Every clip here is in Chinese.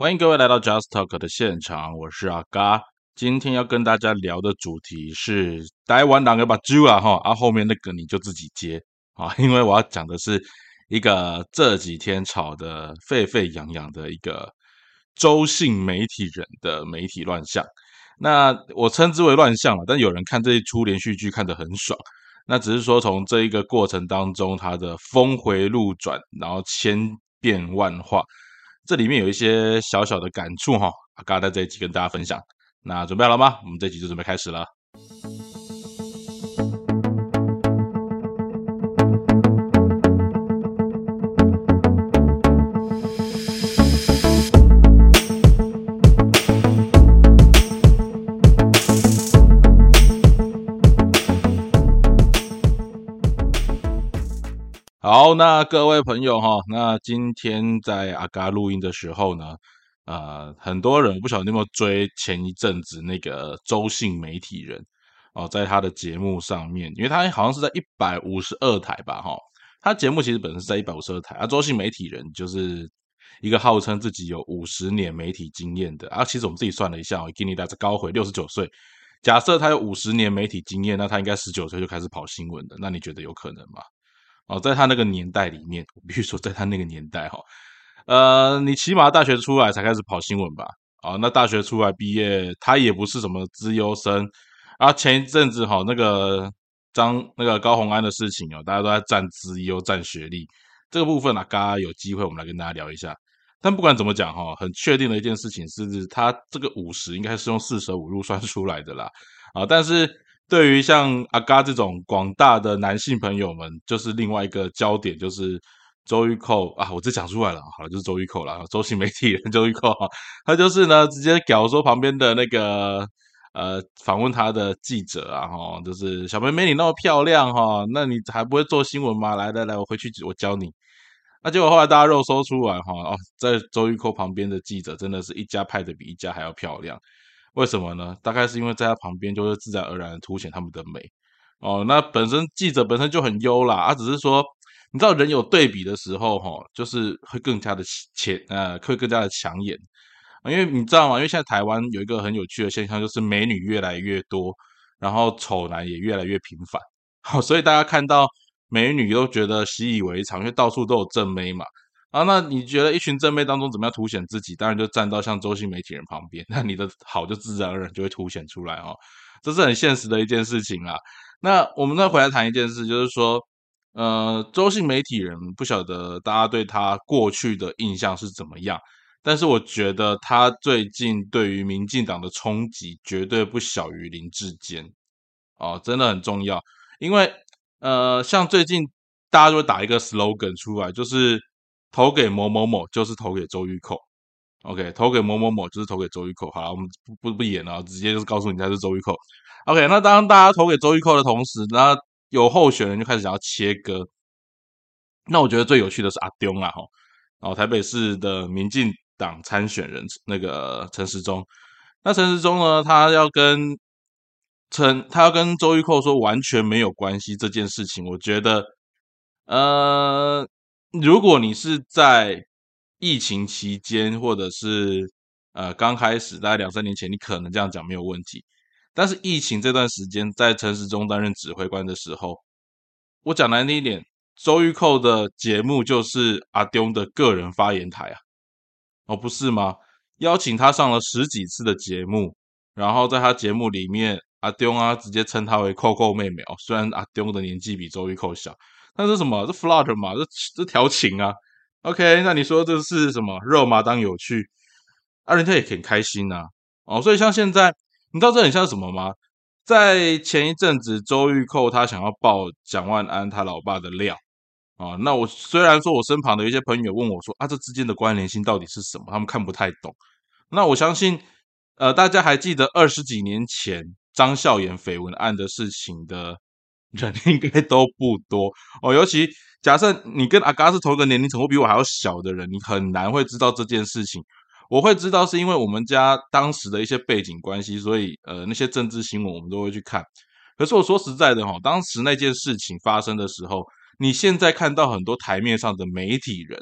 欢迎各位来到 Just Talk 的现场，我是阿嘎。今天要跟大家聊的主题是台湾两个把猪啊哈，啊后面那个你就自己接啊，因为我要讲的是一个这几天炒的沸沸扬扬的一个周姓媒体人的媒体乱象。那我称之为乱象了，但有人看这一出连续剧看得很爽。那只是说从这一个过程当中，他的峰回路转，然后千变万化。这里面有一些小小的感触哈，阿嘎在这一集跟大家分享。那准备好了吗？我们这集就准备开始了。那各位朋友哈，那今天在阿嘎录音的时候呢，呃，很多人我不晓得你有没有追前一阵子那个周姓媒体人哦，在他的节目上面，因为他好像是在一百五十二台吧哈，他节目其实本身是在一百五十二台啊。周姓媒体人就是一个号称自己有五十年媒体经验的啊，其实我们自己算了一下，给你大是高回六十九岁，假设他有五十年媒体经验，那他应该十九岁就开始跑新闻的，那你觉得有可能吗？哦，在他那个年代里面，我必须说，在他那个年代哈，呃，你起码大学出来才开始跑新闻吧？哦，那大学出来毕业，他也不是什么资优生啊。前一阵子哈，那个张那个高红安的事情哦，大家都在占资优、占学历这个部分啊，刚刚有机会我们来跟大家聊一下。但不管怎么讲哈，很确定的一件事情是，他这个五十应该是用四舍五入算出来的啦。啊，但是。对于像阿嘎这种广大的男性朋友们，就是另外一个焦点，就是周玉蔻啊，我这讲出来了，好了，就是周玉蔻了，周姓媒体人周玉蔻哈，他就是呢，直接屌说旁边的那个呃访问他的记者啊，哈，就是小妹妹你那么漂亮哈，那你还不会做新闻吗？来来来，我回去我教你。那结果后来大家肉搜出来哈，哦，在周玉蔻旁边的记者真的是一家拍的比一家还要漂亮。为什么呢？大概是因为在他旁边就会自然而然凸显他们的美哦。那本身记者本身就很优啦，他只是说，你知道人有对比的时候，哈，就是会更加的前呃，会更加的抢眼。因为你知道吗？因为现在台湾有一个很有趣的现象，就是美女越来越多，然后丑男也越来越频繁。好，所以大家看到美女都觉得习以为常，因为到处都有正妹嘛。啊，那你觉得一群正妹当中怎么样凸显自己？当然就站到像周姓媒体人旁边，那你的好就自然而然就会凸显出来哦，这是很现实的一件事情啊。那我们再回来谈一件事，就是说，呃，周姓媒体人不晓得大家对他过去的印象是怎么样，但是我觉得他最近对于民进党的冲击绝对不小于林志坚哦，真的很重要，因为呃，像最近大家都会打一个 slogan 出来，就是。投给某某某就是投给周玉蔻，OK，投给某某某就是投给周玉蔻。好了，我们不不不演了，直接就是告诉你他是周玉蔻。OK，那当大家投给周玉蔻的同时，那有候选人就开始想要切割。那我觉得最有趣的是阿丢啊，哈，然后台北市的民进党参选人那个陈时中，那陈时中呢，他要跟陈，他要跟周玉蔻说完全没有关系这件事情，我觉得，呃。如果你是在疫情期间，或者是呃刚开始，大概两三年前，你可能这样讲没有问题。但是疫情这段时间，在陈时中担任指挥官的时候，我讲难听一点，周玉蔻的节目就是阿丢的个人发言台啊，哦不是吗？邀请他上了十几次的节目，然后在他节目里面，阿丢啊直接称他为扣扣妹妹哦，虽然阿丢的年纪比周玉蔻小。那是什么？这 flutter 嘛，这这调情啊。OK，那你说这是什么？肉麻当有趣，啊，人家也很开心呐。哦，所以像现在，你知道这很像什么吗？在前一阵子，周玉蔻他想要爆蒋万安他老爸的料啊。那我虽然说我身旁的一些朋友问我说啊，这之间的关联性到底是什么？他们看不太懂。那我相信，呃，大家还记得二十几年前张孝言绯闻案的事情的。人应该都不多哦，尤其假设你跟阿嘎是同一个年龄层或比我还要小的人，你很难会知道这件事情。我会知道是因为我们家当时的一些背景关系，所以呃那些政治新闻我们都会去看。可是我说实在的哈，当时那件事情发生的时候，你现在看到很多台面上的媒体人，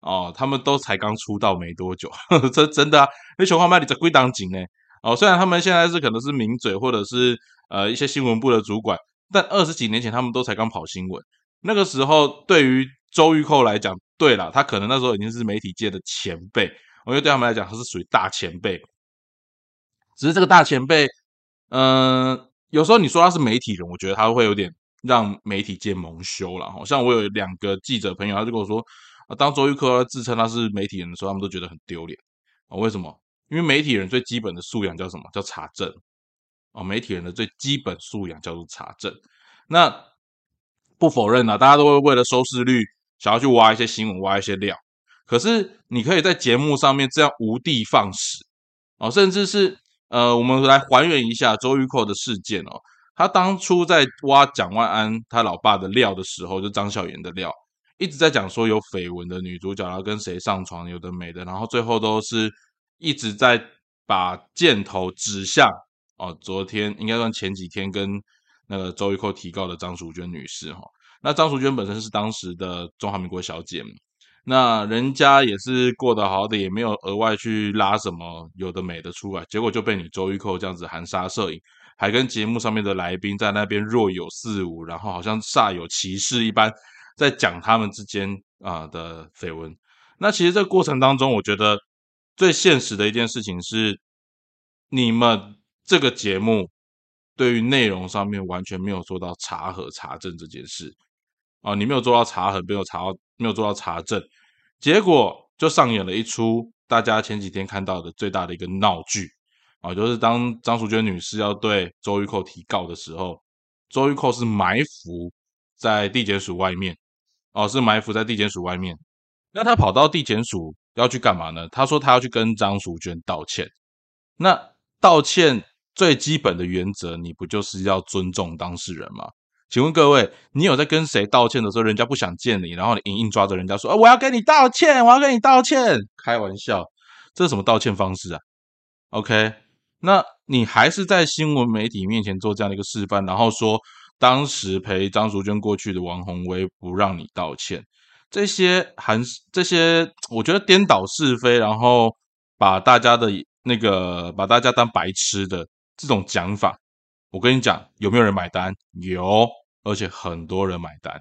哦，他们都才刚出道没多久，这真的啊，那熊花麦里在归档紧呢。哦，虽然他们现在是可能是名嘴或者是呃一些新闻部的主管，但二十几年前他们都才刚跑新闻。那个时候对于周玉蔻来讲，对了，他可能那时候已经是媒体界的前辈，我觉得对他们来讲他是属于大前辈。只是这个大前辈，嗯，有时候你说他是媒体人，我觉得他会有点让媒体界蒙羞了。好像我有两个记者朋友，他就跟我说，当周玉蔻自称他是媒体人的时候，他们都觉得很丢脸啊。为什么？因为媒体人最基本的素养叫什么？叫查证哦。媒体人的最基本素养叫做查证。那不否认啊，大家都会为了收视率，想要去挖一些新闻，挖一些料。可是你可以在节目上面这样无的放矢哦，甚至是。呃，我们来还原一下周玉蔻的事件哦。他当初在挖蒋万安他老爸的料的时候，就张小妍的料，一直在讲说有绯闻的女主角，然后跟谁上床，有的没的，然后最后都是一直在把箭头指向哦。昨天应该算前几天跟那个周玉蔻提告的张淑娟女士哈。那张淑娟本身是当时的中华民国小姐嘛。那人家也是过得好的，也没有额外去拉什么有的没的出来，结果就被你周玉蔻这样子含沙射影，还跟节目上面的来宾在那边若有似无，然后好像煞有其事一般，在讲他们之间啊的绯闻。那其实这个过程当中，我觉得最现实的一件事情是，你们这个节目对于内容上面完全没有做到查核查证这件事啊，你没有做到查核，没有查到，没有做到查证。结果就上演了一出大家前几天看到的最大的一个闹剧啊，就是当张淑娟女士要对周玉蔻提告的时候，周玉蔻是埋伏在地检署外面哦，是埋伏在地检署外面。那他跑到地检署要去干嘛呢？他说他要去跟张淑娟道歉。那道歉最基本的原则，你不就是要尊重当事人吗？请问各位，你有在跟谁道歉的时候，人家不想见你，然后你硬硬抓着人家说：“我要跟你道歉，我要跟你道歉。”开玩笑，这是什么道歉方式啊？OK，那你还是在新闻媒体面前做这样的一个示范，然后说当时陪张淑娟过去的王宏威不让你道歉，这些还是这些，我觉得颠倒是非，然后把大家的那个把大家当白痴的这种讲法。我跟你讲，有没有人买单？有，而且很多人买单。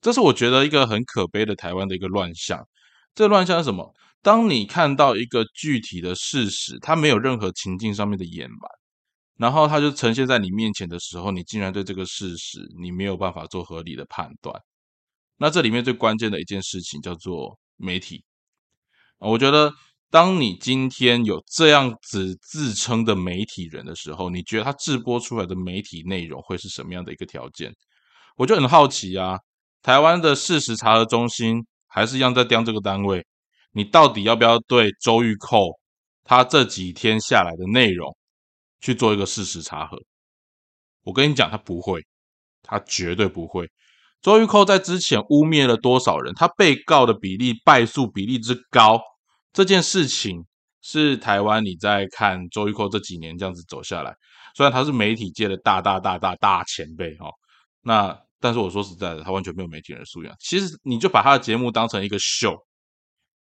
这是我觉得一个很可悲的台湾的一个乱象。这乱象是什么？当你看到一个具体的事实，它没有任何情境上面的掩瞒，然后它就呈现在你面前的时候，你竟然对这个事实你没有办法做合理的判断。那这里面最关键的一件事情叫做媒体。我觉得。当你今天有这样子自称的媒体人的时候，你觉得他制播出来的媒体内容会是什么样的一个条件？我就很好奇啊。台湾的事实查核中心还是一样在盯这个单位，你到底要不要对周玉蔻他这几天下来的内容去做一个事实查核？我跟你讲，他不会，他绝对不会。周玉蔻在之前污蔑了多少人？他被告的比例败诉比例之高。这件事情是台湾，你在看周玉蔻这几年这样子走下来，虽然他是媒体界的大大大大大前辈哈，那但是我说实在的，他完全没有媒体人素养。其实你就把他的节目当成一个秀，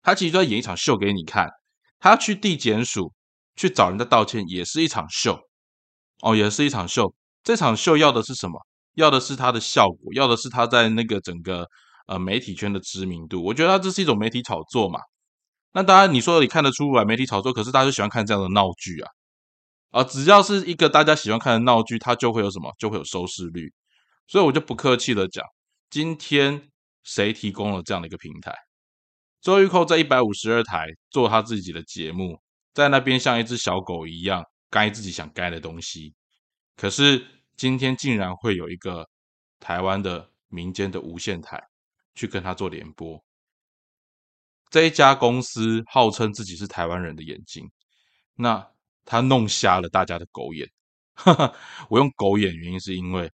他其实在演一场秀给你看。他去地检署去找人家道歉，也是一场秀哦，也是一场秀。这场秀要的是什么？要的是他的效果，要的是他在那个整个呃媒体圈的知名度。我觉得他这是一种媒体炒作嘛。那当然，你说你看得出来媒体炒作，可是大家就喜欢看这样的闹剧啊！啊，只要是一个大家喜欢看的闹剧，它就会有什么，就会有收视率。所以我就不客气的讲，今天谁提供了这样的一个平台？周玉蔻在一百五十二台做他自己的节目，在那边像一只小狗一样该自己想该的东西。可是今天竟然会有一个台湾的民间的无线台去跟他做联播。这一家公司号称自己是台湾人的眼睛，那他弄瞎了大家的狗眼。我用狗眼原因是因为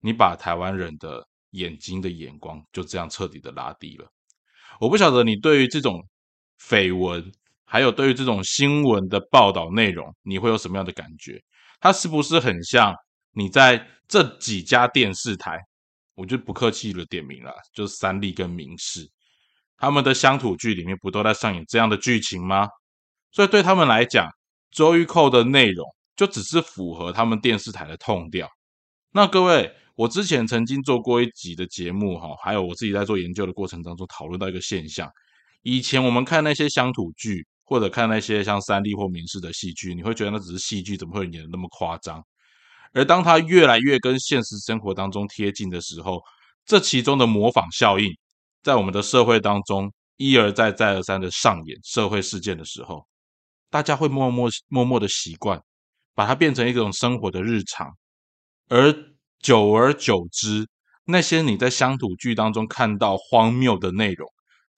你把台湾人的眼睛的眼光就这样彻底的拉低了。我不晓得你对于这种绯闻，还有对于这种新闻的报道内容，你会有什么样的感觉？它是不是很像你在这几家电视台？我就不客气了，点名了，就是三立跟民视。他们的乡土剧里面不都在上演这样的剧情吗？所以对他们来讲，周玉蔻的内容就只是符合他们电视台的痛调。那各位，我之前曾经做过一集的节目哈，还有我自己在做研究的过程当中讨论到一个现象：以前我们看那些乡土剧，或者看那些像三立或民视的戏剧，你会觉得那只是戏剧，怎么会演的那么夸张？而当它越来越跟现实生活当中贴近的时候，这其中的模仿效应，在我们的社会当中一而再、再而三的上演社会事件的时候，大家会默默默默的习惯，把它变成一种生活的日常，而久而久之，那些你在乡土剧当中看到荒谬的内容，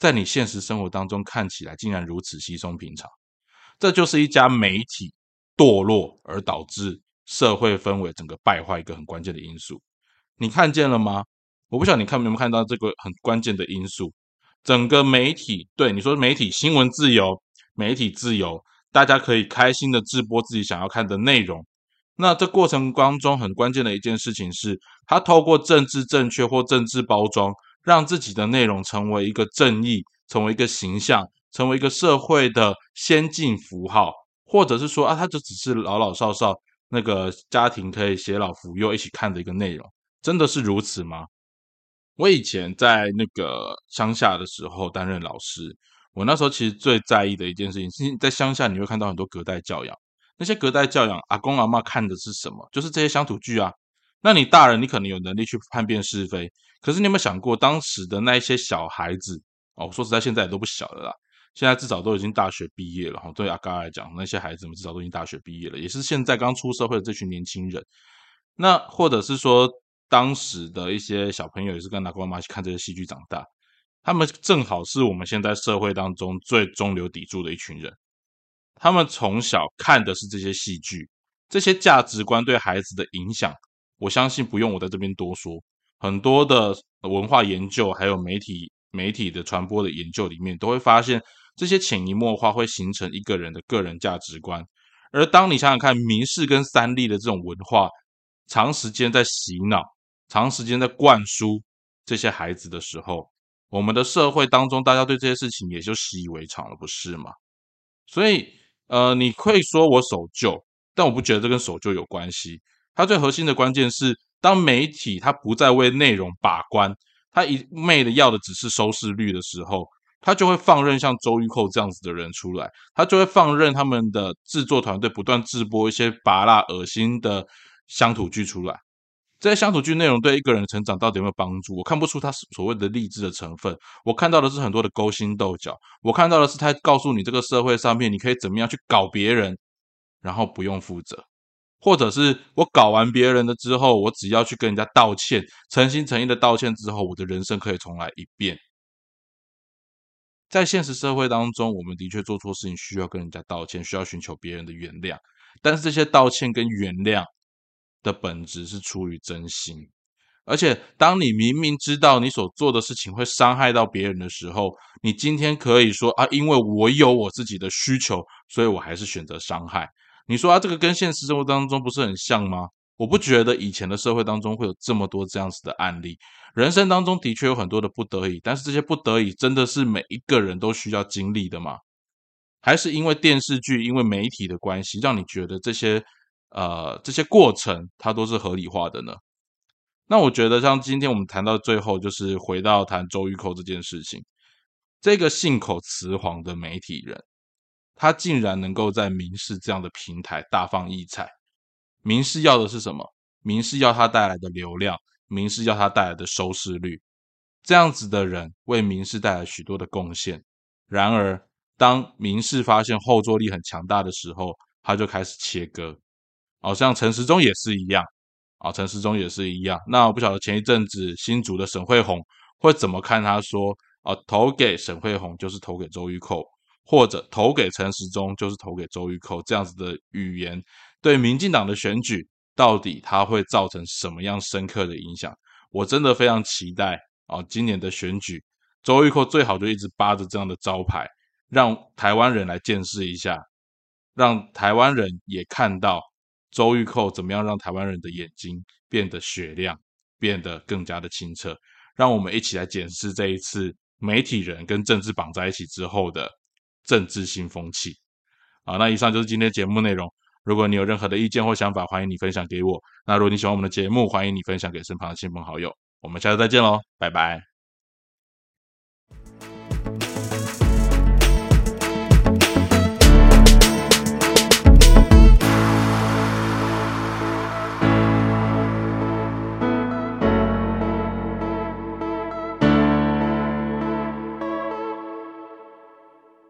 在你现实生活当中看起来竟然如此稀松平常，这就是一家媒体堕落而导致社会氛围整个败坏一个很关键的因素。你看见了吗？我不晓得你看没有看到这个很关键的因素，整个媒体对你说媒体新闻自由，媒体自由。大家可以开心的直播自己想要看的内容。那这过程当中很关键的一件事情是，他透过政治正确或政治包装，让自己的内容成为一个正义，成为一个形象，成为一个社会的先进符号，或者是说啊，他就只是老老少少那个家庭可以携老扶幼一起看的一个内容，真的是如此吗？我以前在那个乡下的时候担任老师。我那时候其实最在意的一件事情，是在乡下你会看到很多隔代教养。那些隔代教养，阿公阿妈看的是什么？就是这些乡土剧啊。那你大人，你可能有能力去判辨是非，可是你有没有想过，当时的那一些小孩子哦，说实在，现在也都不小了啦。现在至少都已经大学毕业了哈。对阿嘎来讲，那些孩子们至少都已经大学毕业了，也是现在刚出社会的这群年轻人。那或者是说，当时的一些小朋友也是跟阿公阿妈去看这些戏剧长大。他们正好是我们现在社会当中最中流砥柱的一群人。他们从小看的是这些戏剧，这些价值观对孩子的影响，我相信不用我在这边多说。很多的文化研究，还有媒体媒体的传播的研究里面，都会发现这些潜移默化会形成一个人的个人价值观。而当你想想看，民视跟三立的这种文化，长时间在洗脑，长时间在灌输这些孩子的时候，我们的社会当中，大家对这些事情也就习以为常了，不是吗？所以，呃，你可以说我守旧，但我不觉得这跟守旧有关系。它最核心的关键是，当媒体它不再为内容把关，它一昧的要的只是收视率的时候，它就会放任像周玉蔻这样子的人出来，他就会放任他们的制作团队不断制播一些拔辣恶心的乡土剧出来。这些乡土剧内容对一个人的成长到底有没有帮助？我看不出他所谓的励志的成分。我看到的是很多的勾心斗角。我看到的是他告诉你这个社会上面你可以怎么样去搞别人，然后不用负责，或者是我搞完别人的之后，我只要去跟人家道歉，诚心诚意的道歉之后，我的人生可以重来一遍。在现实社会当中，我们的确做错事情需要跟人家道歉，需要寻求别人的原谅。但是这些道歉跟原谅。的本质是出于真心，而且当你明明知道你所做的事情会伤害到别人的时候，你今天可以说啊，因为我有我自己的需求，所以我还是选择伤害。你说啊，这个跟现实生活当中不是很像吗？我不觉得以前的社会当中会有这么多这样子的案例。人生当中的确有很多的不得已，但是这些不得已真的是每一个人都需要经历的吗？还是因为电视剧、因为媒体的关系，让你觉得这些？呃，这些过程它都是合理化的呢。那我觉得，像今天我们谈到最后，就是回到谈周玉蔻这件事情，这个信口雌黄的媒体人，他竟然能够在民视这样的平台大放异彩。民视要的是什么？民视要他带来的流量，民视要他带来的收视率。这样子的人为民视带来许多的贡献。然而，当民视发现后坐力很强大的时候，他就开始切割。好像陈时中也是一样，啊，陈时中也是一样。那我不晓得前一阵子新竹的沈惠宏会怎么看？他说，啊，投给沈惠宏就是投给周玉蔻，或者投给陈时中就是投给周玉蔻，这样子的语言对民进党的选举到底它会造成什么样深刻的影响？我真的非常期待啊，今年的选举，周玉蔻最好就一直扒着这样的招牌，让台湾人来见识一下，让台湾人也看到。周玉蔻怎么样让台湾人的眼睛变得雪亮，变得更加的清澈？让我们一起来检视这一次媒体人跟政治绑在一起之后的政治新风气。好，那以上就是今天节目内容。如果你有任何的意见或想法，欢迎你分享给我。那如果你喜欢我们的节目，欢迎你分享给身旁的亲朋好友。我们下次再见喽，拜拜。